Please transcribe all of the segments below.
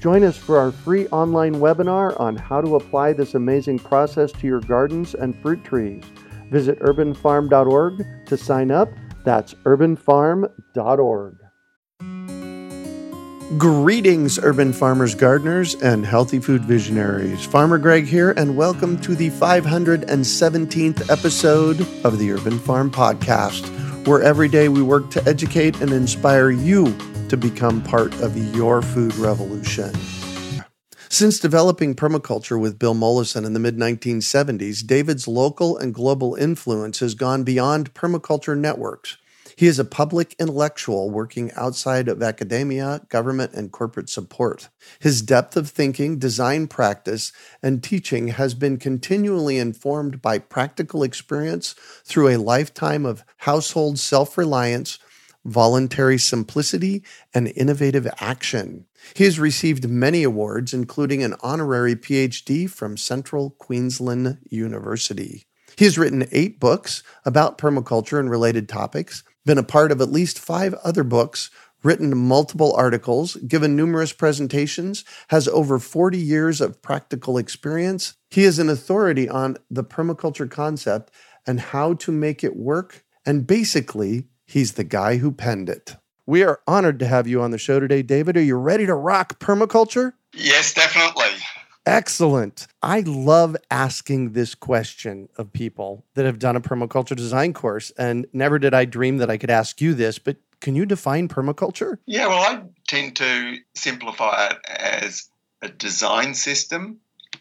Join us for our free online webinar on how to apply this amazing process to your gardens and fruit trees. Visit urbanfarm.org to sign up. That's urbanfarm.org. Greetings, urban farmers, gardeners, and healthy food visionaries. Farmer Greg here, and welcome to the 517th episode of the Urban Farm Podcast, where every day we work to educate and inspire you to become part of your food revolution. Since developing permaculture with Bill Mollison in the mid 1970s, David's local and global influence has gone beyond permaculture networks. He is a public intellectual working outside of academia, government, and corporate support. His depth of thinking, design practice, and teaching has been continually informed by practical experience through a lifetime of household self reliance voluntary simplicity, and innovative action. He has received many awards, including an honorary PhD from Central Queensland University. He has written eight books about permaculture and related topics, been a part of at least five other books, written multiple articles, given numerous presentations, has over 40 years of practical experience. He is an authority on the permaculture concept and how to make it work, and basically He's the guy who penned it. We are honored to have you on the show today, David. Are you ready to rock permaculture? Yes, definitely. Excellent. I love asking this question of people that have done a permaculture design course. And never did I dream that I could ask you this, but can you define permaculture? Yeah, well, I tend to simplify it as a design system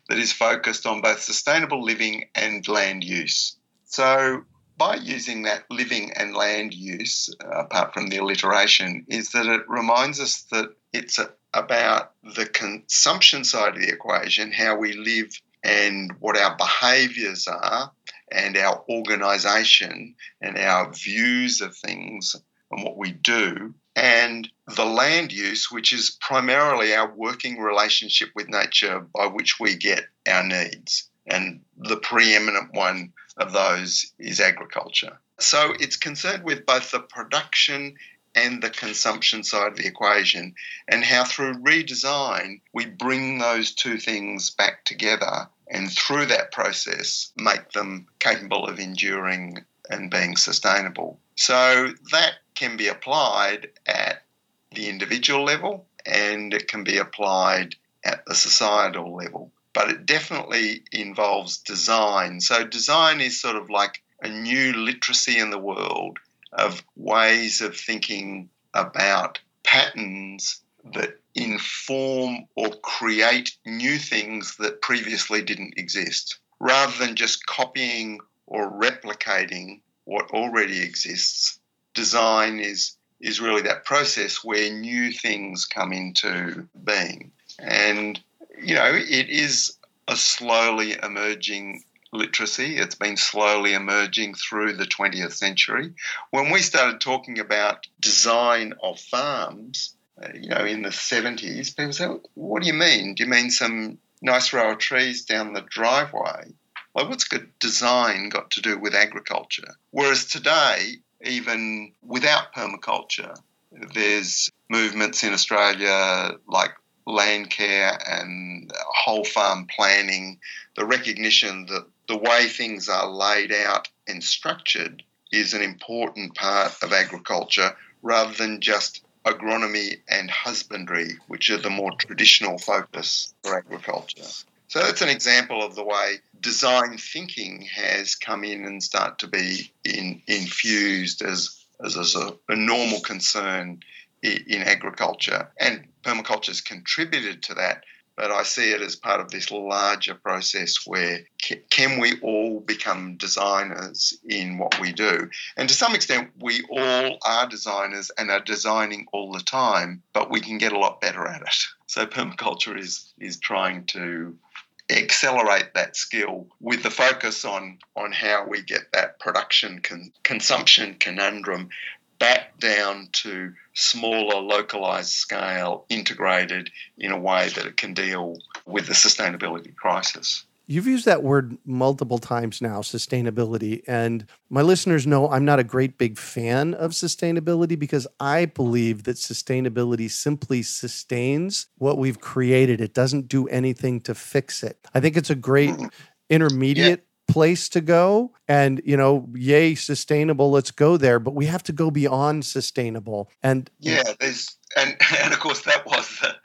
that is focused on both sustainable living and land use. So by using that living and land use, uh, apart from the alliteration, is that it reminds us that it's a, about the consumption side of the equation, how we live and what our behaviours are, and our organisation and our views of things and what we do, and the land use, which is primarily our working relationship with nature by which we get our needs. And the preeminent one of those is agriculture. So it's concerned with both the production and the consumption side of the equation, and how through redesign we bring those two things back together and through that process make them capable of enduring and being sustainable. So that can be applied at the individual level and it can be applied at the societal level but it definitely involves design. So, design is sort of like a new literacy in the world of ways of thinking about patterns that inform or create new things that previously didn't exist, rather than just copying or replicating what already exists. Design is is really that process where new things come into being. And you know, it is a slowly emerging literacy. It's been slowly emerging through the 20th century. When we started talking about design of farms, uh, you know, in the 70s, people said, What do you mean? Do you mean some nice row of trees down the driveway? Like, what's good design got to do with agriculture? Whereas today, even without permaculture, there's movements in Australia like land care and whole farm planning, the recognition that the way things are laid out and structured is an important part of agriculture rather than just agronomy and husbandry, which are the more traditional focus for agriculture. So that's an example of the way design thinking has come in and start to be in, infused as, as, as a, a normal concern in agriculture. And permaculture has contributed to that, but I see it as part of this larger process where can we all become designers in what we do? And to some extent, we all are designers and are designing all the time, but we can get a lot better at it. So permaculture is is trying to accelerate that skill with the focus on on how we get that production con- consumption conundrum back down to smaller, localized scale, integrated in a way that it can deal with the sustainability crisis. You've used that word multiple times now, sustainability. And my listeners know I'm not a great big fan of sustainability because I believe that sustainability simply sustains what we've created. It doesn't do anything to fix it. I think it's a great mm-hmm. intermediate place to go and you know yay sustainable let's go there. But we have to go beyond sustainable. And yeah there's and and of course that was the,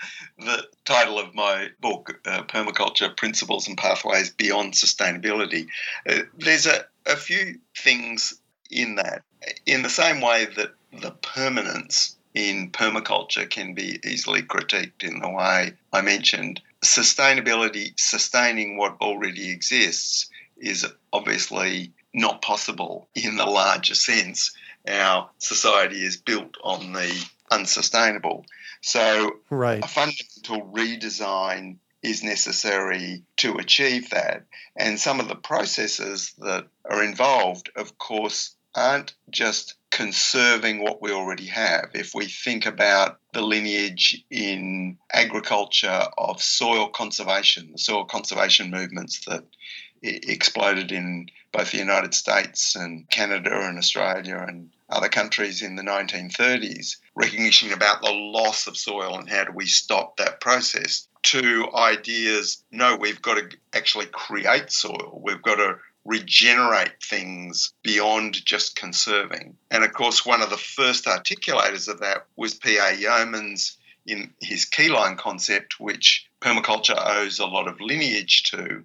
the title of my book uh, permaculture principles and pathways beyond sustainability. Uh, there's a, a few things in that. In the same way that the permanence in permaculture can be easily critiqued in the way I mentioned sustainability sustaining what already exists is obviously not possible in the larger sense. Our society is built on the unsustainable. So, right. a fundamental redesign is necessary to achieve that. And some of the processes that are involved, of course, aren't just conserving what we already have. If we think about the lineage in agriculture of soil conservation, the soil conservation movements that exploded in both the United States and Canada and Australia and other countries in the 1930s, recognition about the loss of soil and how do we stop that process, to ideas no, we've got to actually create soil, we've got to regenerate things beyond just conserving. And of course, one of the first articulators of that was P.A. Yeomans in his keyline concept, which permaculture owes a lot of lineage to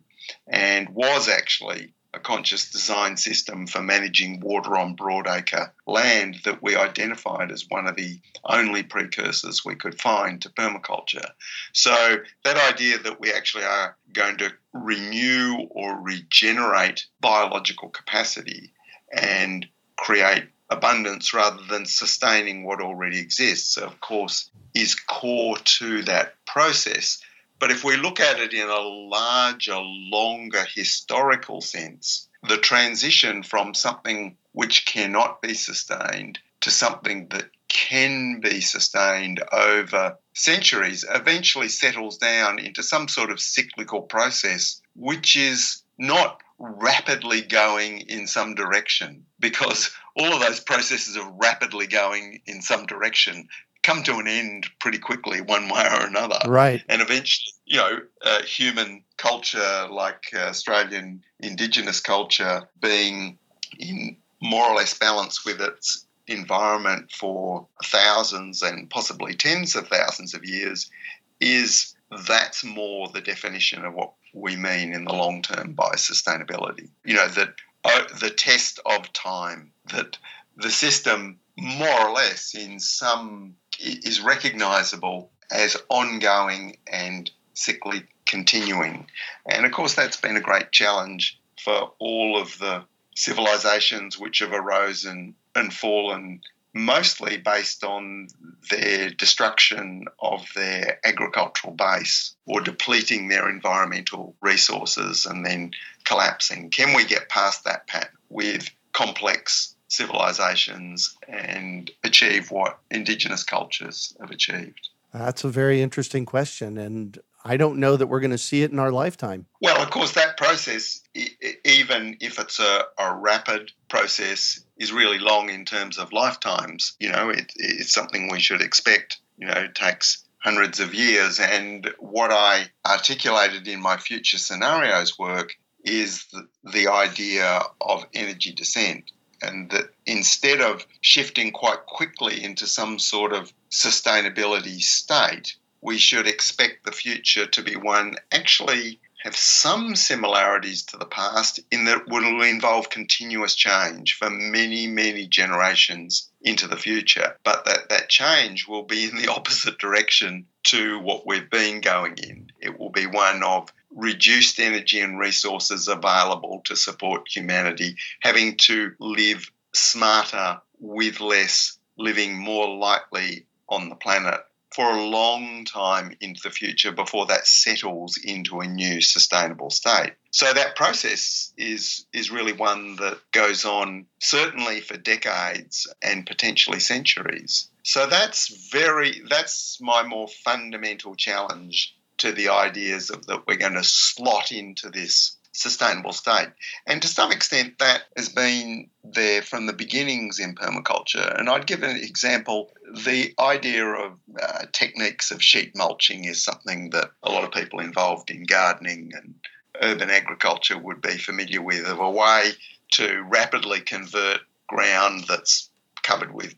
and was actually a conscious design system for managing water on broadacre land that we identified as one of the only precursors we could find to permaculture. So, that idea that we actually are going to renew or regenerate biological capacity and create abundance rather than sustaining what already exists, of course, is core to that process. But if we look at it in a larger, longer historical sense, the transition from something which cannot be sustained to something that can be sustained over centuries eventually settles down into some sort of cyclical process, which is not rapidly going in some direction because all of those processes are rapidly going in some direction come to an end pretty quickly, one way or another. Right. And eventually, you know, uh, human culture, like uh, Australian Indigenous culture, being in more or less balance with its environment for thousands and possibly tens of thousands of years, is that's more the definition of what we mean in the long term by sustainability. You know, that uh, the test of time, that the system more or less in some is recognizable as ongoing and sickly continuing. And of course, that's been a great challenge for all of the civilizations which have arisen and fallen, mostly based on their destruction of their agricultural base or depleting their environmental resources and then collapsing. Can we get past that pattern with complex civilizations and achieve what indigenous cultures have achieved? That's a very interesting question. And I don't know that we're going to see it in our lifetime. Well, of course, that process, even if it's a, a rapid process, is really long in terms of lifetimes. You know, it, it's something we should expect. You know, it takes hundreds of years. And what I articulated in my future scenarios work is the, the idea of energy descent and that instead of shifting quite quickly into some sort of sustainability state, we should expect the future to be one actually have some similarities to the past in that it will involve continuous change for many, many generations into the future. But that, that change will be in the opposite direction to what we've been going in. It will be one of reduced energy and resources available to support humanity, having to live smarter with less, living more lightly on the planet for a long time into the future before that settles into a new sustainable state. So that process is is really one that goes on certainly for decades and potentially centuries. So that's very that's my more fundamental challenge to the ideas of that we're going to slot into this sustainable state. And to some extent, that has been there from the beginnings in permaculture. And I'd give an example. The idea of uh, techniques of sheet mulching is something that a lot of people involved in gardening and urban agriculture would be familiar with, of a way to rapidly convert ground that's covered with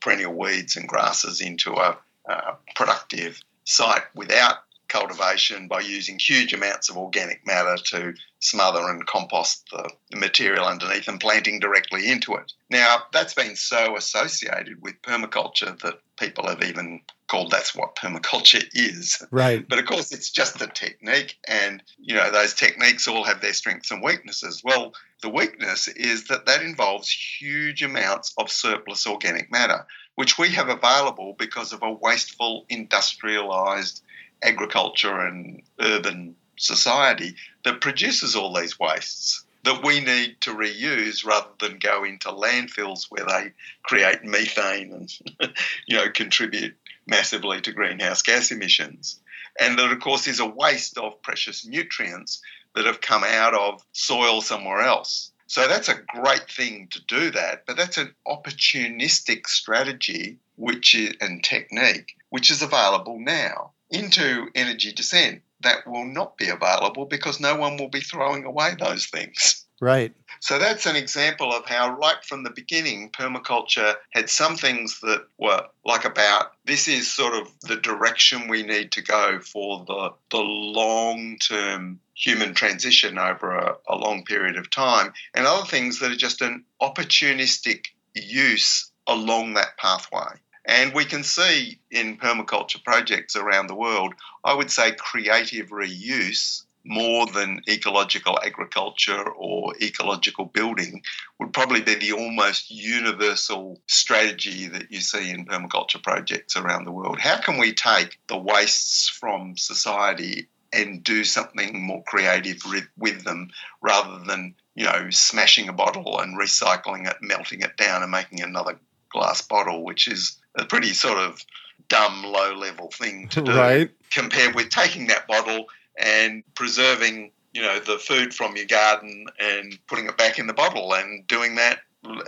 perennial weeds and grasses into a, a productive site without cultivation by using huge amounts of organic matter to smother and compost the, the, material underneath and planting directly into it. Now, that's been so associated with permaculture that people have even called that's what permaculture is. Right. But of course, it's just a technique, and you know, those techniques all have their strengths and weaknesses. Well, the weakness is that that involves huge amounts of surplus organic matter, which we have available because of a wasteful, industrialized agriculture and urban society that produces all these wastes that we need to reuse rather than go into landfills where they create methane and you know contribute massively to greenhouse gas emissions. And that of course is a waste of precious nutrients that have come out of soil somewhere else. So that's a great thing to do that but that's an opportunistic strategy which is, and technique which is available now into energy descent, that will not be available because no one will be throwing away those things. Right. So that's an example of how, right from the beginning, permaculture had some things that were like about this is sort of the direction we need to go for the, the long term human transition over a, a long period of time, and other things that are just an opportunistic use along that pathway. And we can see in permaculture projects around the world, I would say creative reuse more than ecological agriculture or ecological building would probably be the almost universal strategy that you see in permaculture projects around the world. How can we take the wastes from society and do something more creative with them rather than, you know, smashing a bottle and recycling it, melting it down and making another glass bottle, which is a pretty sort of dumb, low level thing to do right. compared with taking that bottle and preserving, you know, the food from your garden and putting it back in the bottle and doing that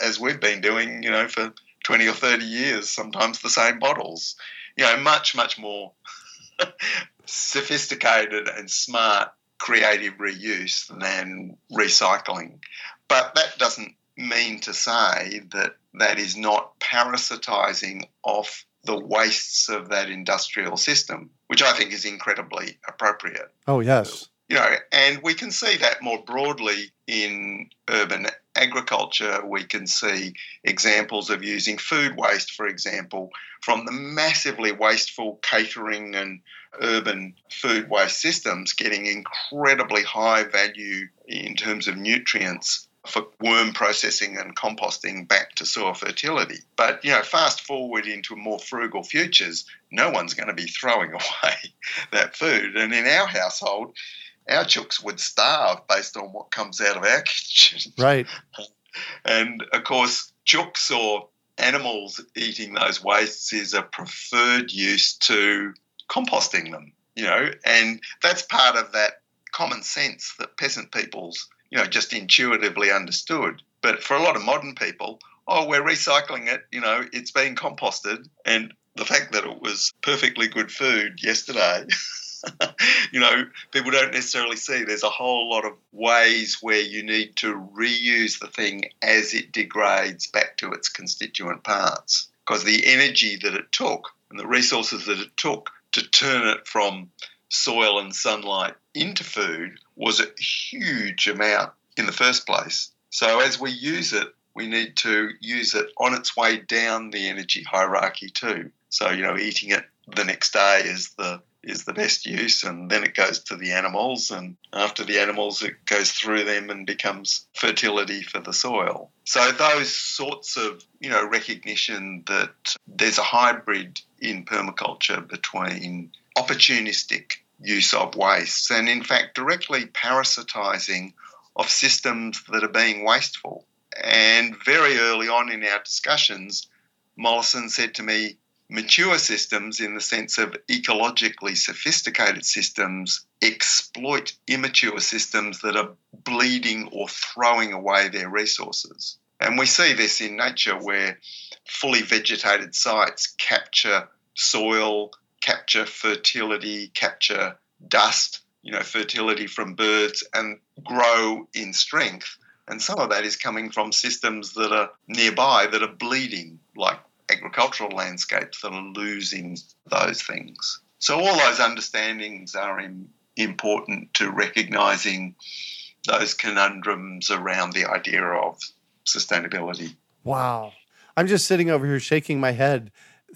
as we've been doing, you know, for 20 or 30 years, sometimes the same bottles. You know, much, much more sophisticated and smart creative reuse than recycling. But that doesn't mean to say that that is not parasitizing off the wastes of that industrial system, which I think is incredibly appropriate. Oh, yes. You know, and we can see that more broadly in urban agriculture. We can see examples of using food waste, for example, from the massively wasteful catering and urban food waste systems getting incredibly high value in terms of nutrients for worm processing and composting back to soil fertility. But you know, fast forward into more frugal futures, no one's going to be throwing away that food. And in our household, our chooks would starve based on what comes out of our kitchen. Right. and of course, chooks or animals eating those wastes is a preferred use to composting them, you know, and that's part of that common sense that peasant peoples you know, just intuitively understood. But for a lot of modern people, oh, we're recycling it, you know, it's being composted. And the fact that it was perfectly good food yesterday, you know, people don't necessarily see there's a whole lot of ways where you need to reuse the thing as it degrades back to its constituent parts. Because the energy that it took and the resources that it took to turn it from soil and sunlight into food was a huge amount in the first place. So as we use it, we need to use it on its way down the energy hierarchy too. So, you know, eating it the next day is the is the best use, and then it goes to the animals, and after the animals, it goes through them and becomes fertility for the soil. So those sorts of you know recognition that there's a hybrid in permaculture between opportunistic use of waste and in fact directly parasitizing of systems that are being wasteful. And very early on in our discussions, Mollison said to me, mature systems, in the sense of ecologically sophisticated systems, exploit immature systems that are bleeding or throwing away their resources. And we see this in nature where fully vegetated sites capture soil, capture fertility, capture dust, you know, fertility from birds, and grow in strength. And some of that is coming from systems that are nearby that are bleeding, like agricultural landscapes that are losing those things. So, all those understandings are in, important to recognizing those conundrums around the idea of sustainability. Wow. I'm just sitting over here shaking my head,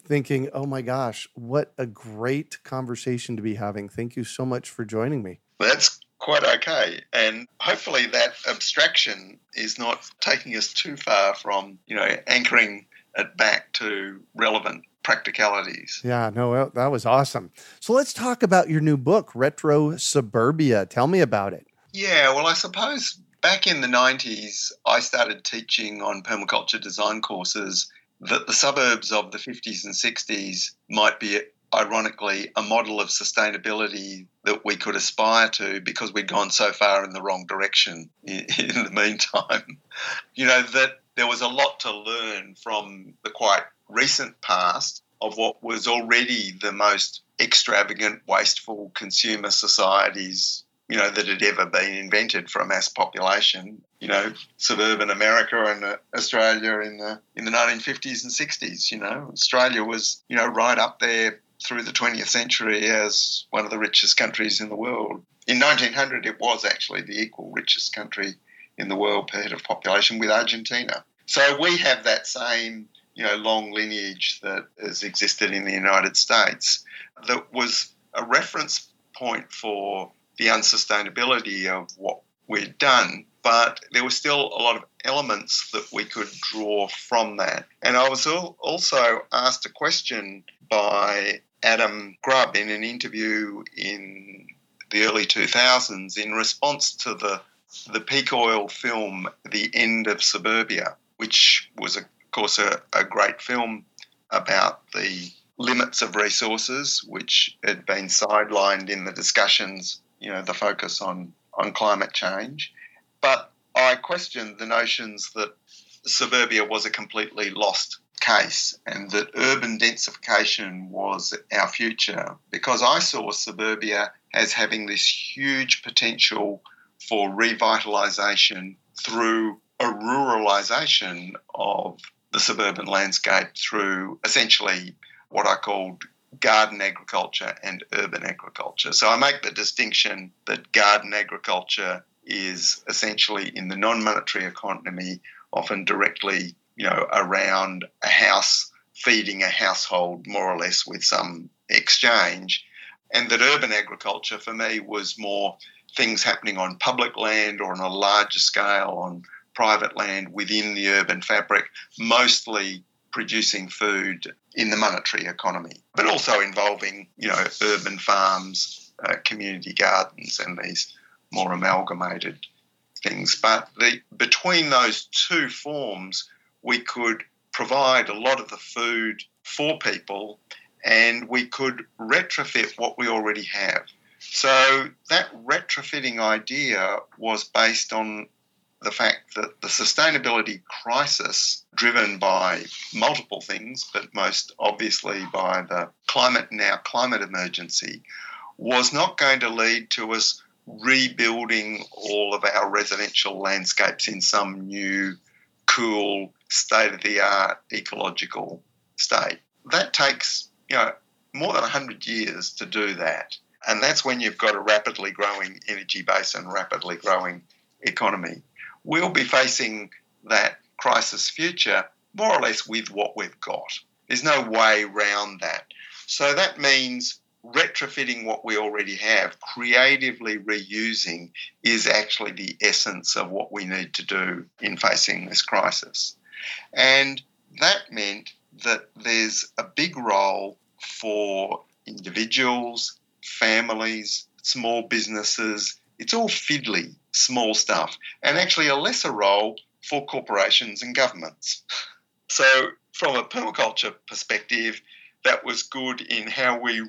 thinking, oh my gosh, what a great conversation to be having. Thank you so much for joining me. That's quite okay. And hopefully that abstraction is not taking us too far from, you know, anchoring it back to relevant practicalities. Yeah, no, that was awesome. So let's talk about your new book, Retro Suburbia. Tell me about it. Yeah, well, I suppose back in the 90s, I started teaching on permaculture design courses that the suburbs of the 50s and 60s might be ironically a model of sustainability that we could aspire to because we'd gone so far in the wrong direction in, the meantime. You know, that there was a lot to learn from the quite recent past of what was already the most extravagant, wasteful consumer societies, you know, that had ever been invented for a mass population. You know, suburban America and uh, Australia in the in the 1950s and 60s. You know, Australia was you know right up there through the 20th century as one of the richest countries in the world. In 1900, it was actually the equal richest country in the world per head of population with Argentina. So we have that same you know long lineage that has existed in the United States that was a reference point for the unsustainability of what we'd done but there were still a lot of elements that we could draw from that. And I was also asked a question by Adam Grubb in an interview in the early 2000s in response to the the peak oil film The End of Suburbia, which was, of course, a, a great film about the limits of resources, which had been sidelined in the discussions, you know, the focus on, on climate change. But I questioned the notions that suburbia was a completely lost case and that urban densification was our future because I saw suburbia as having this huge potential for revitalisation through a ruralisation of the suburban landscape through essentially what I called garden agriculture and urban agriculture. So I make the distinction that garden agriculture is essentially in the non-monetary economy often directly you know around a house feeding a household more or less with some exchange. And that urban agriculture for me was more things happening on public land or on a larger scale on private land within the urban fabric mostly producing food in the monetary economy but also involving you know urban farms uh, community gardens and these more amalgamated things. But the, between those two forms, we could provide a lot of the food for people and we could retrofit what we already have. So that retrofitting idea was based on the fact that the sustainability crisis, driven by multiple things, but most obviously by the climate now climate emergency, was not going to lead to us rebuilding all of our residential landscapes in some new, cool, state of the art ecological state. That takes, you know, more than 100 years to do that. And that's when you've got a rapidly growing energy base and rapidly growing economy. We'll be facing that crisis future more or less with what we've got. There's no way around that. So that means retrofitting what we already have, creatively reusing, is actually the essence of what we need to do in facing this crisis. And that meant that there's a big role for individuals, families, small businesses. It's all fiddly, small stuff, and actually a lesser role for corporations and governments. So, from a permaculture perspective, that was good in how we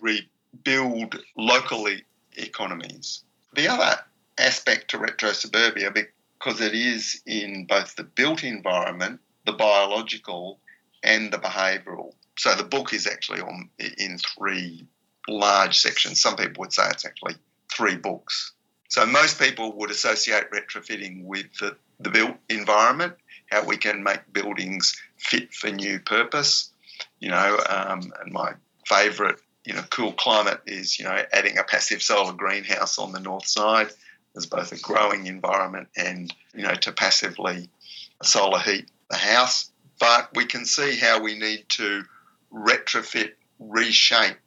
rebuild locally economies. The other aspect to retro suburbia, because it is in both the built environment, the biological, and the behavioural. So the book is actually on in three large sections. Some people would say it's actually three books. So most people would associate retrofitting with the, the built environment, how we can make buildings fit for new purpose. You know, um, and my favourite, you know, cool climate is, you know, adding a passive solar greenhouse on the north side as both a growing environment and, you know, to passively solar heat the house. But we can see how we need to retrofit, reshape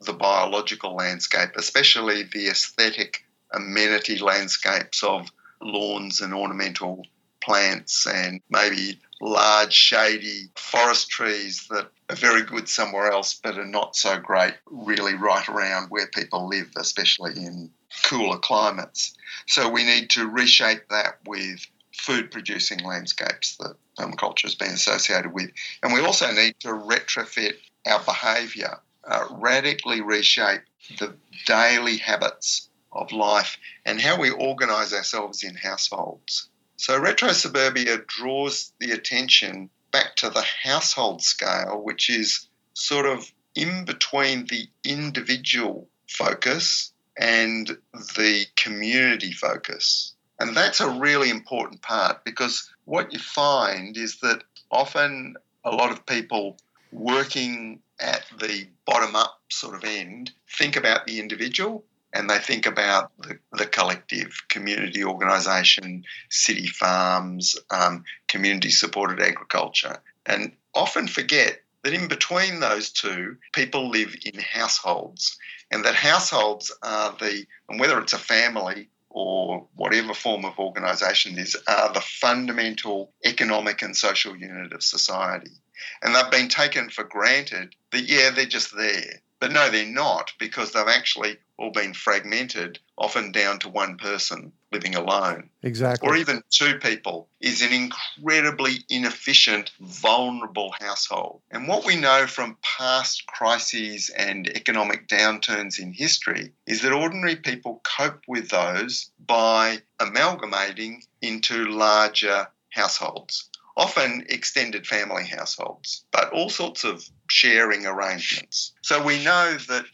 the biological landscape, especially the aesthetic amenity landscapes of lawns and ornamental plants and maybe large shady forest trees that are very good somewhere else but are not so great really right around where people live, especially in cooler climates. So we need to reshape that with food producing landscapes that permaculture has been associated with. And we also need to retrofit our behaviour, uh, radically reshape the daily habits of life and how we organise ourselves in households. So, retro suburbia draws the attention back to the household scale, which is sort of in between the individual focus and the community focus. And that's a really important part because what you find is that often a lot of people working at the bottom up sort of end think about the individual and they think about the, the collective community organisation, city farms, um, community supported agriculture, and often forget that in between those two, people live in households, and that households are the, and whether it's a family or whatever form of organisation is, are the fundamental economic and social unit of society. And they've been taken for granted that, yeah, they're just there. But no, they're not because they've actually all been fragmented, often down to one person living alone. Exactly. Or even two people is an incredibly inefficient, vulnerable household. And what we know from past crises and economic downturns in history is that ordinary people cope with those by amalgamating into larger households often extended family households, but all sorts of sharing arrangements. So we know that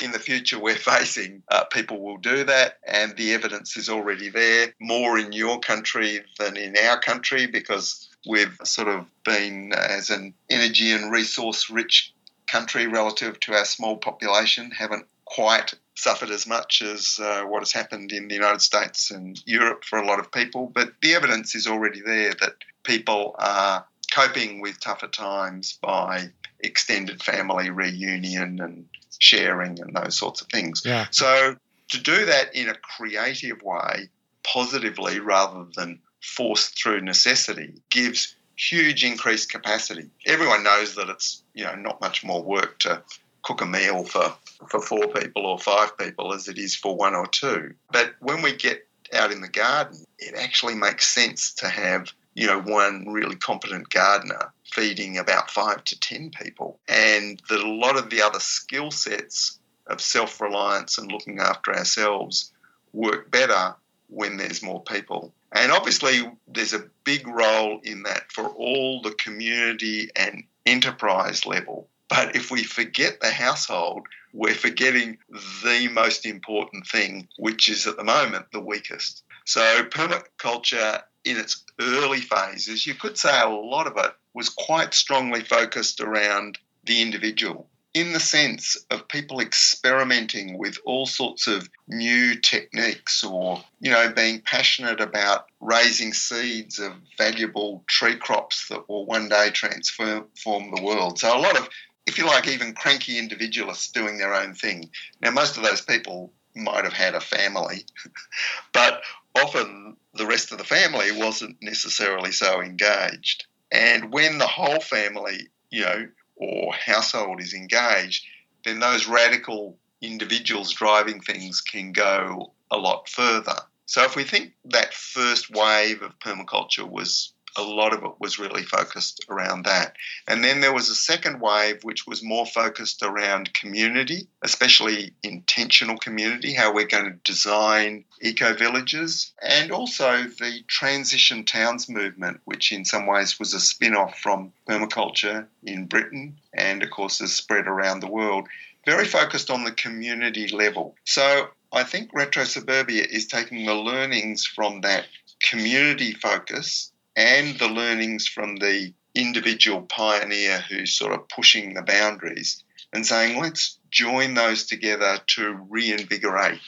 in the future we're facing, uh, people will do that, and the evidence is already there, more in your country than in our country, because we've sort of been, as an energy and resource rich country relative to our small population, haven't quite suffered as much as uh, what has happened in the United States and Europe for a lot of people. But the evidence is already there that people are coping with tougher times by extended family reunion and sharing and those sorts of things. Yeah. So to do that in a creative way, positively rather than forced through necessity, gives huge increased capacity. Everyone knows that it's you know not much more work to cook a meal for, for four people or five people as it is for one or two. But when we get out in the garden, it actually makes sense to have you know, one really competent gardener feeding about five to 10 people. And that a lot of the other skill sets of self reliance and looking after ourselves work better when there's more people. And obviously, there's a big role in that for all the community and enterprise level. But if we forget the household, we're forgetting the most important thing, which is at the moment the weakest. So permaculture in its early phases, you could say a lot of it was quite strongly focused around the individual in the sense of people experimenting with all sorts of new techniques or you know being passionate about raising seeds of valuable tree crops that will one day transform the world so a lot of if you like, even cranky individualists doing their own thing. Now, most of those people might have had a family, but often the rest of the family wasn't necessarily so engaged. And when the whole family, you know, or household is engaged, then those radical individuals driving things can go a lot further. So if we think that first wave of permaculture was a lot of it was really focused around that. And then there was a second wave which was more focused around community, especially intentional community, how we're going to design eco villages, and also the transition towns movement, which in some ways was a spin off from permaculture in Britain and, of course, has spread around the world. Very focused on the community level. So I think Retro Suburbia is taking the learnings from that community focus and the learnings from the individual pioneer who's sort of pushing the boundaries and saying, let's join those together to reinvigorate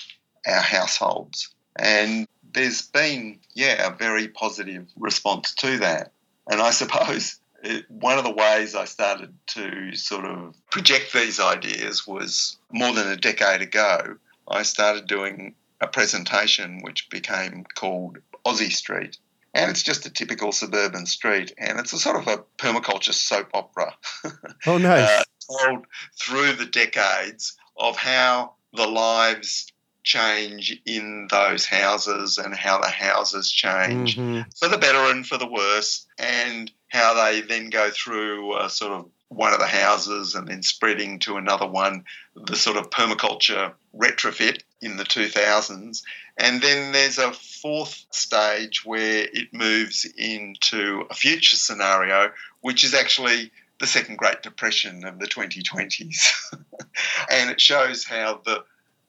our households. And there's been, yeah, a very positive response to that. And I suppose it, one of the ways I started to sort of project these ideas was more than a decade ago. I started doing a presentation which became called Aussie Street and it's just a typical suburban street, and it's a sort of a permaculture soap opera. Oh, nice! uh, told through the decades of how the lives change in those houses and how the houses change mm-hmm. for the better and for the worse, and how they then go through a sort of one of the houses and then spreading to another one, the sort of permaculture retrofit in the 2000s. And then there's a fourth stage where it moves into a future scenario, which is actually the second Great Depression of the 2020s. and it shows how the,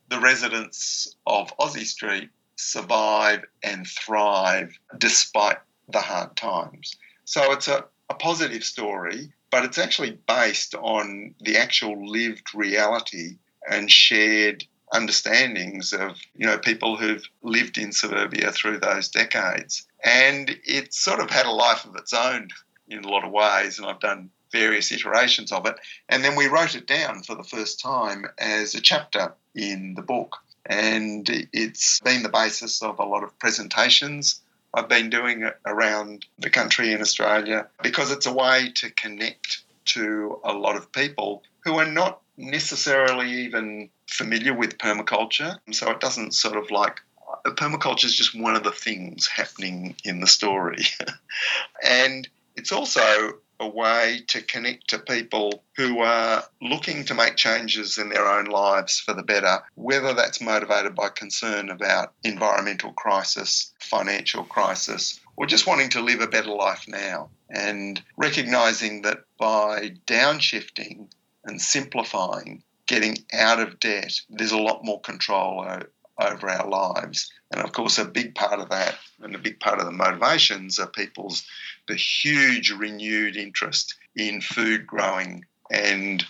the residents of Aussie Street survive and thrive despite the hard times. So it's a, a positive story, but it's actually based on the actual lived reality and shared understandings of you know people who've lived in suburbia through those decades. And it's sort of had a life of its own in a lot of ways and I've done various iterations of it. And then we wrote it down for the first time as a chapter in the book. And it's been the basis of a lot of presentations I've been doing around the country in Australia because it's a way to connect to a lot of people who are not necessarily even familiar with permaculture. So it doesn't sort of like uh, permaculture is just one of the things happening in the story. and it's also a way to connect to people who are looking to make changes in their own lives for the better, whether that's motivated by concern about environmental crisis, financial crisis, or just wanting to live a better life now. And recognizing that by downshifting and simplifying, getting out of debt, there's a lot more control over our lives. And of course, a big part of that and a big part of the motivations are people's the huge renewed interest in food growing. And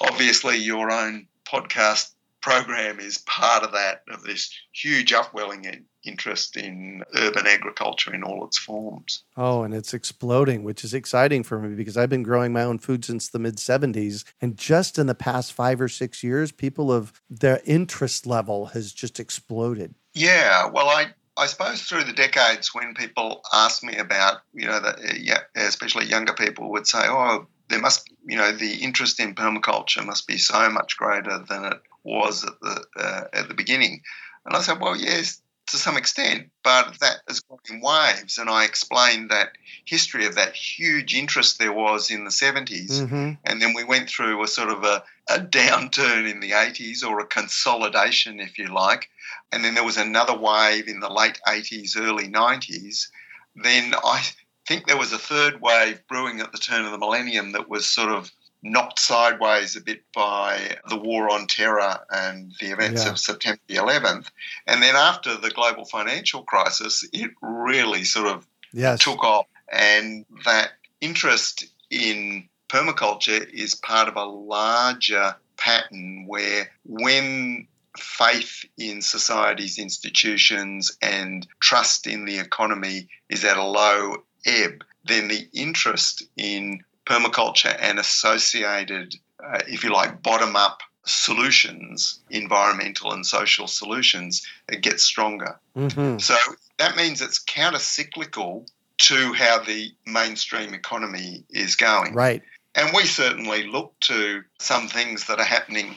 obviously, your own podcast program is part of that, of this huge upwelling interest in urban agriculture in all its forms. Oh, and it's exploding, which is exciting for me because I've been growing my own food since the mid 70s. And just in the past five or six years, people have their interest level has just exploded. Yeah, well, I, I suppose through the decades, when people ask me about, you know, the, yeah, especially younger people would say, oh, there must, you know, the interest in permaculture must be so much greater than it was at the uh, at the beginning. And I said, well, yes, to some extent, but that has gone in waves. And I explained that history of that huge interest there was in the 70s. Mm-hmm. And then we went through a sort of a, a downturn in the 80s or a consolidation, if you like. And then there was another wave in the late 80s, early 90s. Then I think there was a third wave brewing at the turn of the millennium that was sort of knocked sideways a bit by the war on terror and the events yeah. of September the 11th. And then after the global financial crisis, it really sort of yes. took off. And that interest in permaculture is part of a larger pattern where when faith in society's institutions and trust in the economy is at a low ebb, then the interest in permaculture and associated uh, if you like, bottom up solutions, environmental and social solutions, it gets stronger. Mm-hmm. So that means it's counter cyclical to how the mainstream economy is going. Right. And we certainly look to some things that are happening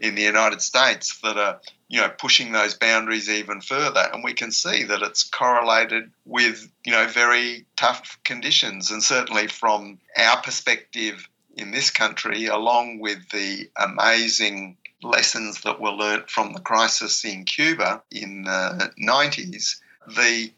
in the United States that are, you know, pushing those boundaries even further. And we can see that it's correlated with, you know, very tough conditions. And certainly from our perspective in this country, along with the amazing lessons that were learnt from the crisis in Cuba in the 90s, the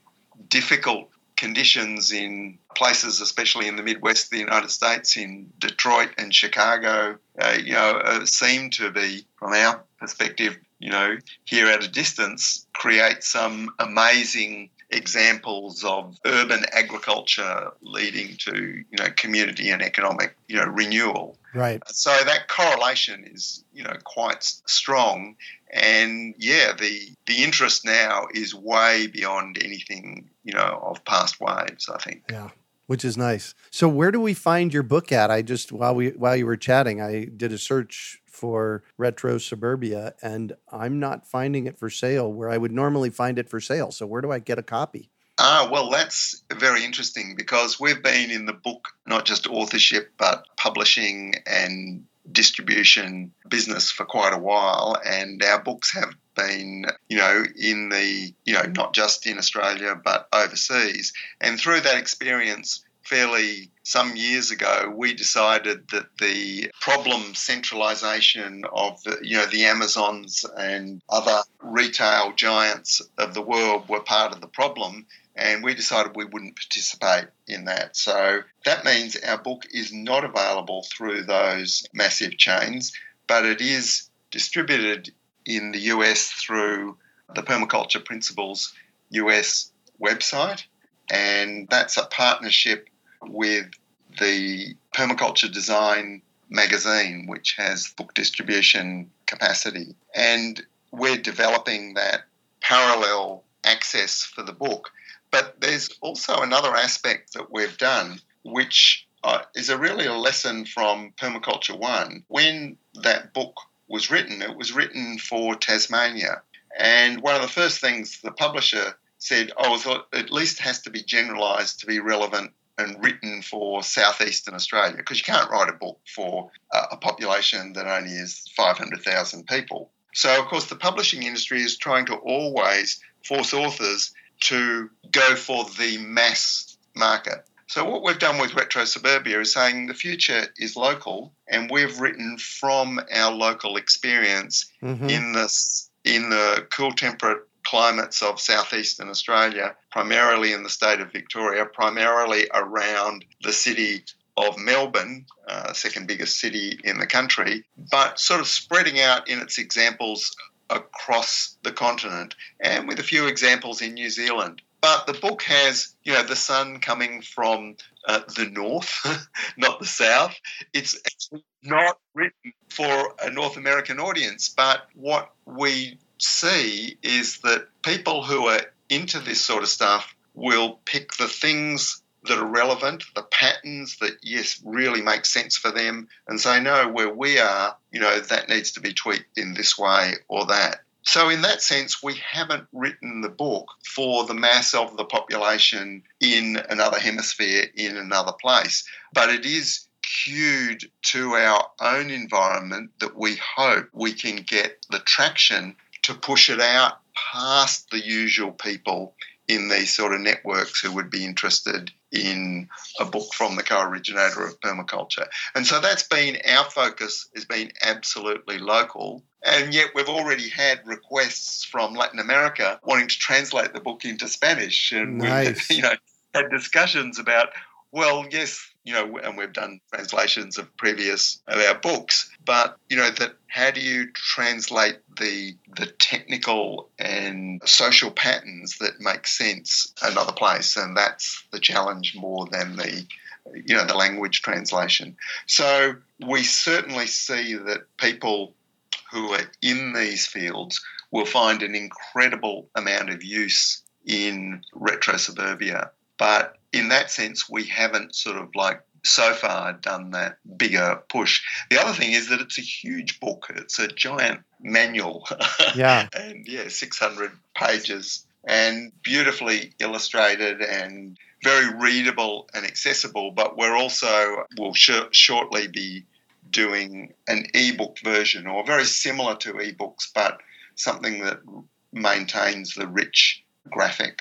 difficult conditions in places, especially in the Midwest of the United States, in Detroit and Chicago, uh, you know, uh, seem to be, from our perspective, you know, here at a distance, create some amazing examples of urban agriculture leading to you know community and economic you know renewal. Right. So that correlation is you know quite strong. And yeah the the interest now is way beyond anything you know of past waves i think. Yeah which is nice. So where do we find your book at? I just while we while you were chatting i did a search for retro suburbia and i'm not finding it for sale where i would normally find it for sale so where do i get a copy Ah, well, that's very interesting because we've been in the book, not just authorship, but publishing and distribution business for quite a while. And our books have been, you know, in the, you know, not just in Australia, but overseas. And through that experience, fairly some years ago, we decided that the problem centralization of the, you know the Amazons and other retail giants of the world were part of the problem, and we decided we wouldn't participate in that. So that means our book is not available through those massive chains, but it is distributed in the US through the Permaculture Principles US website, and that's a partnership with the Permaculture Design magazine, which has book distribution capacity. And we're developing that parallel access for the book but there's also another aspect that we've done, which uh, is a really a lesson from Permaculture One. When that book was written, it was written for Tasmania. And one of the first things the publisher said, oh, so it at least has to be generalised to be relevant and written for southeastern Australia because you can't write a book for a population that only is 500,000 people. So, of course, the publishing industry is trying to always force authors to go for the mass market. So what we've done with Retro Suburbia is saying the future is local, and we've written from our local experience mm-hmm. in this in the cool temperate climates of southeastern Australia, primarily in the state of Victoria, primarily around the city of Melbourne, uh, second biggest city in the country, but sort of spreading out in its examples across the continent and with a few examples in New Zealand. But the book has, you know, the sun coming from uh, the north, not the south. It's actually not written for a North American audience. But what we see is that people who are into this sort of stuff will pick the things that are relevant, the patterns that, yes, really make sense for them, and say, no, where we are, you know, that needs to be tweaked in this way or that. So, in that sense, we haven't written the book for the mass of the population in another hemisphere, in another place, but it is cued to our own environment that we hope we can get the traction to push it out past the usual people in these sort of networks who would be interested in a book from the co-originator of permaculture. And so that's been our focus has been absolutely local. And yet we've already had requests from Latin America wanting to translate the book into Spanish. And nice. we've you know had discussions about, well, yes, you know, and we've done translations of previous of our books, but you know that how do you translate the the technical and social patterns that make sense another place, and that's the challenge more than the you know the language translation. So we certainly see that people who are in these fields will find an incredible amount of use in retro suburbia but in that sense, we haven't sort of like so far done that bigger push. The other thing is that it's a huge book. It's a giant manual. Yeah. and yeah, 600 pages and beautifully illustrated and very readable and accessible. But we're also, will sh- shortly be doing an ebook version or very similar to ebooks, but something that maintains the rich graphic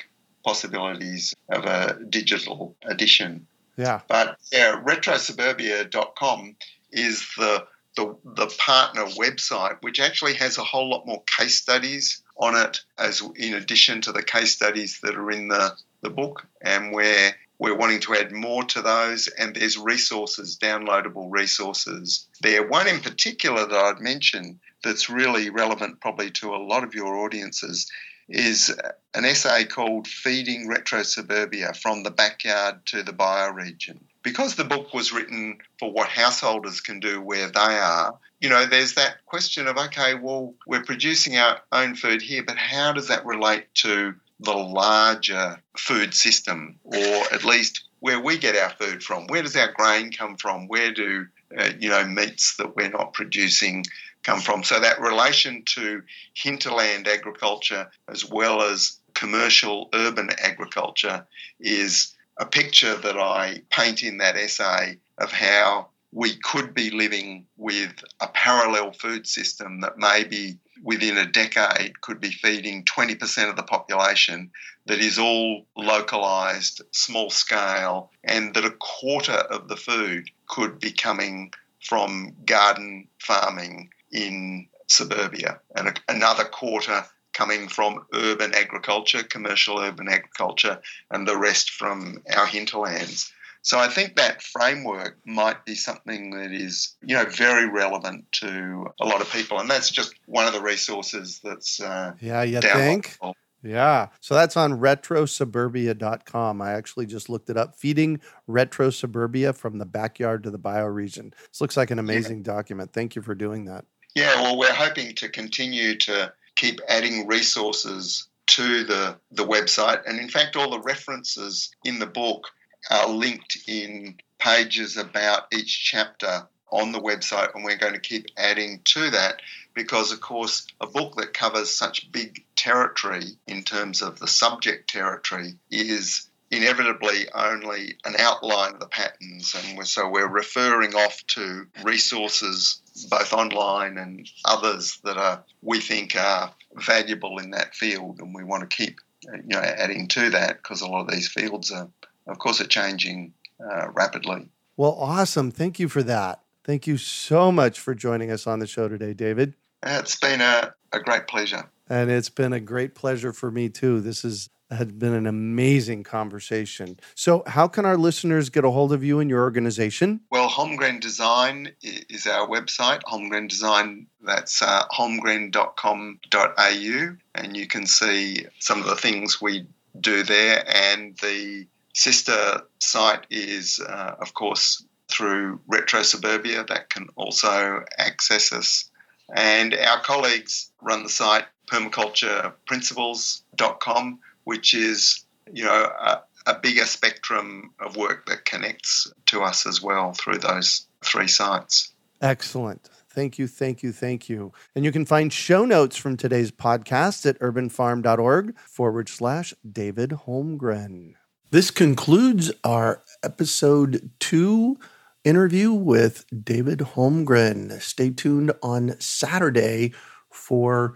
possibilities of a digital edition. Yeah. But yeah, retrosuburbia.com is the, the the partner website, which actually has a whole lot more case studies on it, as in addition to the case studies that are in the, the book, and where we're wanting to add more to those, and there's resources, downloadable resources there. One in particular that I'd mention that's really relevant probably to a lot of your audiences is an essay called Feeding Retro Suburbia from the Backyard to the Bioregion. Because the book was written for what householders can do where they are, you know, there's that question of, okay, well, we're producing our own food here, but how does that relate to the larger food system, or at least where we get our food from? Where does our grain come from? Where do, uh, you know, meats that we're not producing come from. So that relation to hinterland agriculture as well as commercial urban agriculture is a picture that I paint in that essay of how we could be living with a parallel food system that maybe within a decade could be feeding 20% of the population that is all localized, small scale, and that a quarter of the food could be coming from garden farming in suburbia, and another quarter coming from urban agriculture, commercial urban agriculture, and the rest from our hinterlands. So I think that framework might be something that is, you know, very relevant to a lot of people, and that's just one of the resources that's uh, yeah, you think. Yeah. So that's on retrosuburbia.com. I actually just looked it up. Feeding retro suburbia from the backyard to the bioregion. This looks like an amazing yeah. document. Thank you for doing that. Yeah, well, we're hoping to continue to keep adding resources to the, the website. And in fact, all the references in the book are linked in pages about each chapter on the website. And we're going to keep adding to that because, of course, a book that covers such big territory in terms of the subject territory is inevitably only an outline of the patterns. And so we're referring off to resources both online and others that are we think are valuable in that field, and we want to keep you know adding to that because a lot of these fields are, of course, are changing uh, rapidly. Well, awesome! Thank you for that. Thank you so much for joining us on the show today, David. It's been a, a great pleasure. And it's been a great pleasure for me too. This is had been an amazing conversation. So, how can our listeners get a hold of you and your organization? Well, Holmgren Design is our website. Holmgren Design, that's uh, holmgren.com.au, and you can see some of the things we do there. And the sister site is, uh, of course, through Retro Suburbia, that can also access us. And our colleagues run the site permacultureprinciples.com which is, you know, a, a bigger spectrum of work that connects to us as well through those three sites. Excellent. Thank you, thank you, thank you. And you can find show notes from today's podcast at urbanfarm.org forward slash David Holmgren. This concludes our episode two interview with David Holmgren. Stay tuned on Saturday for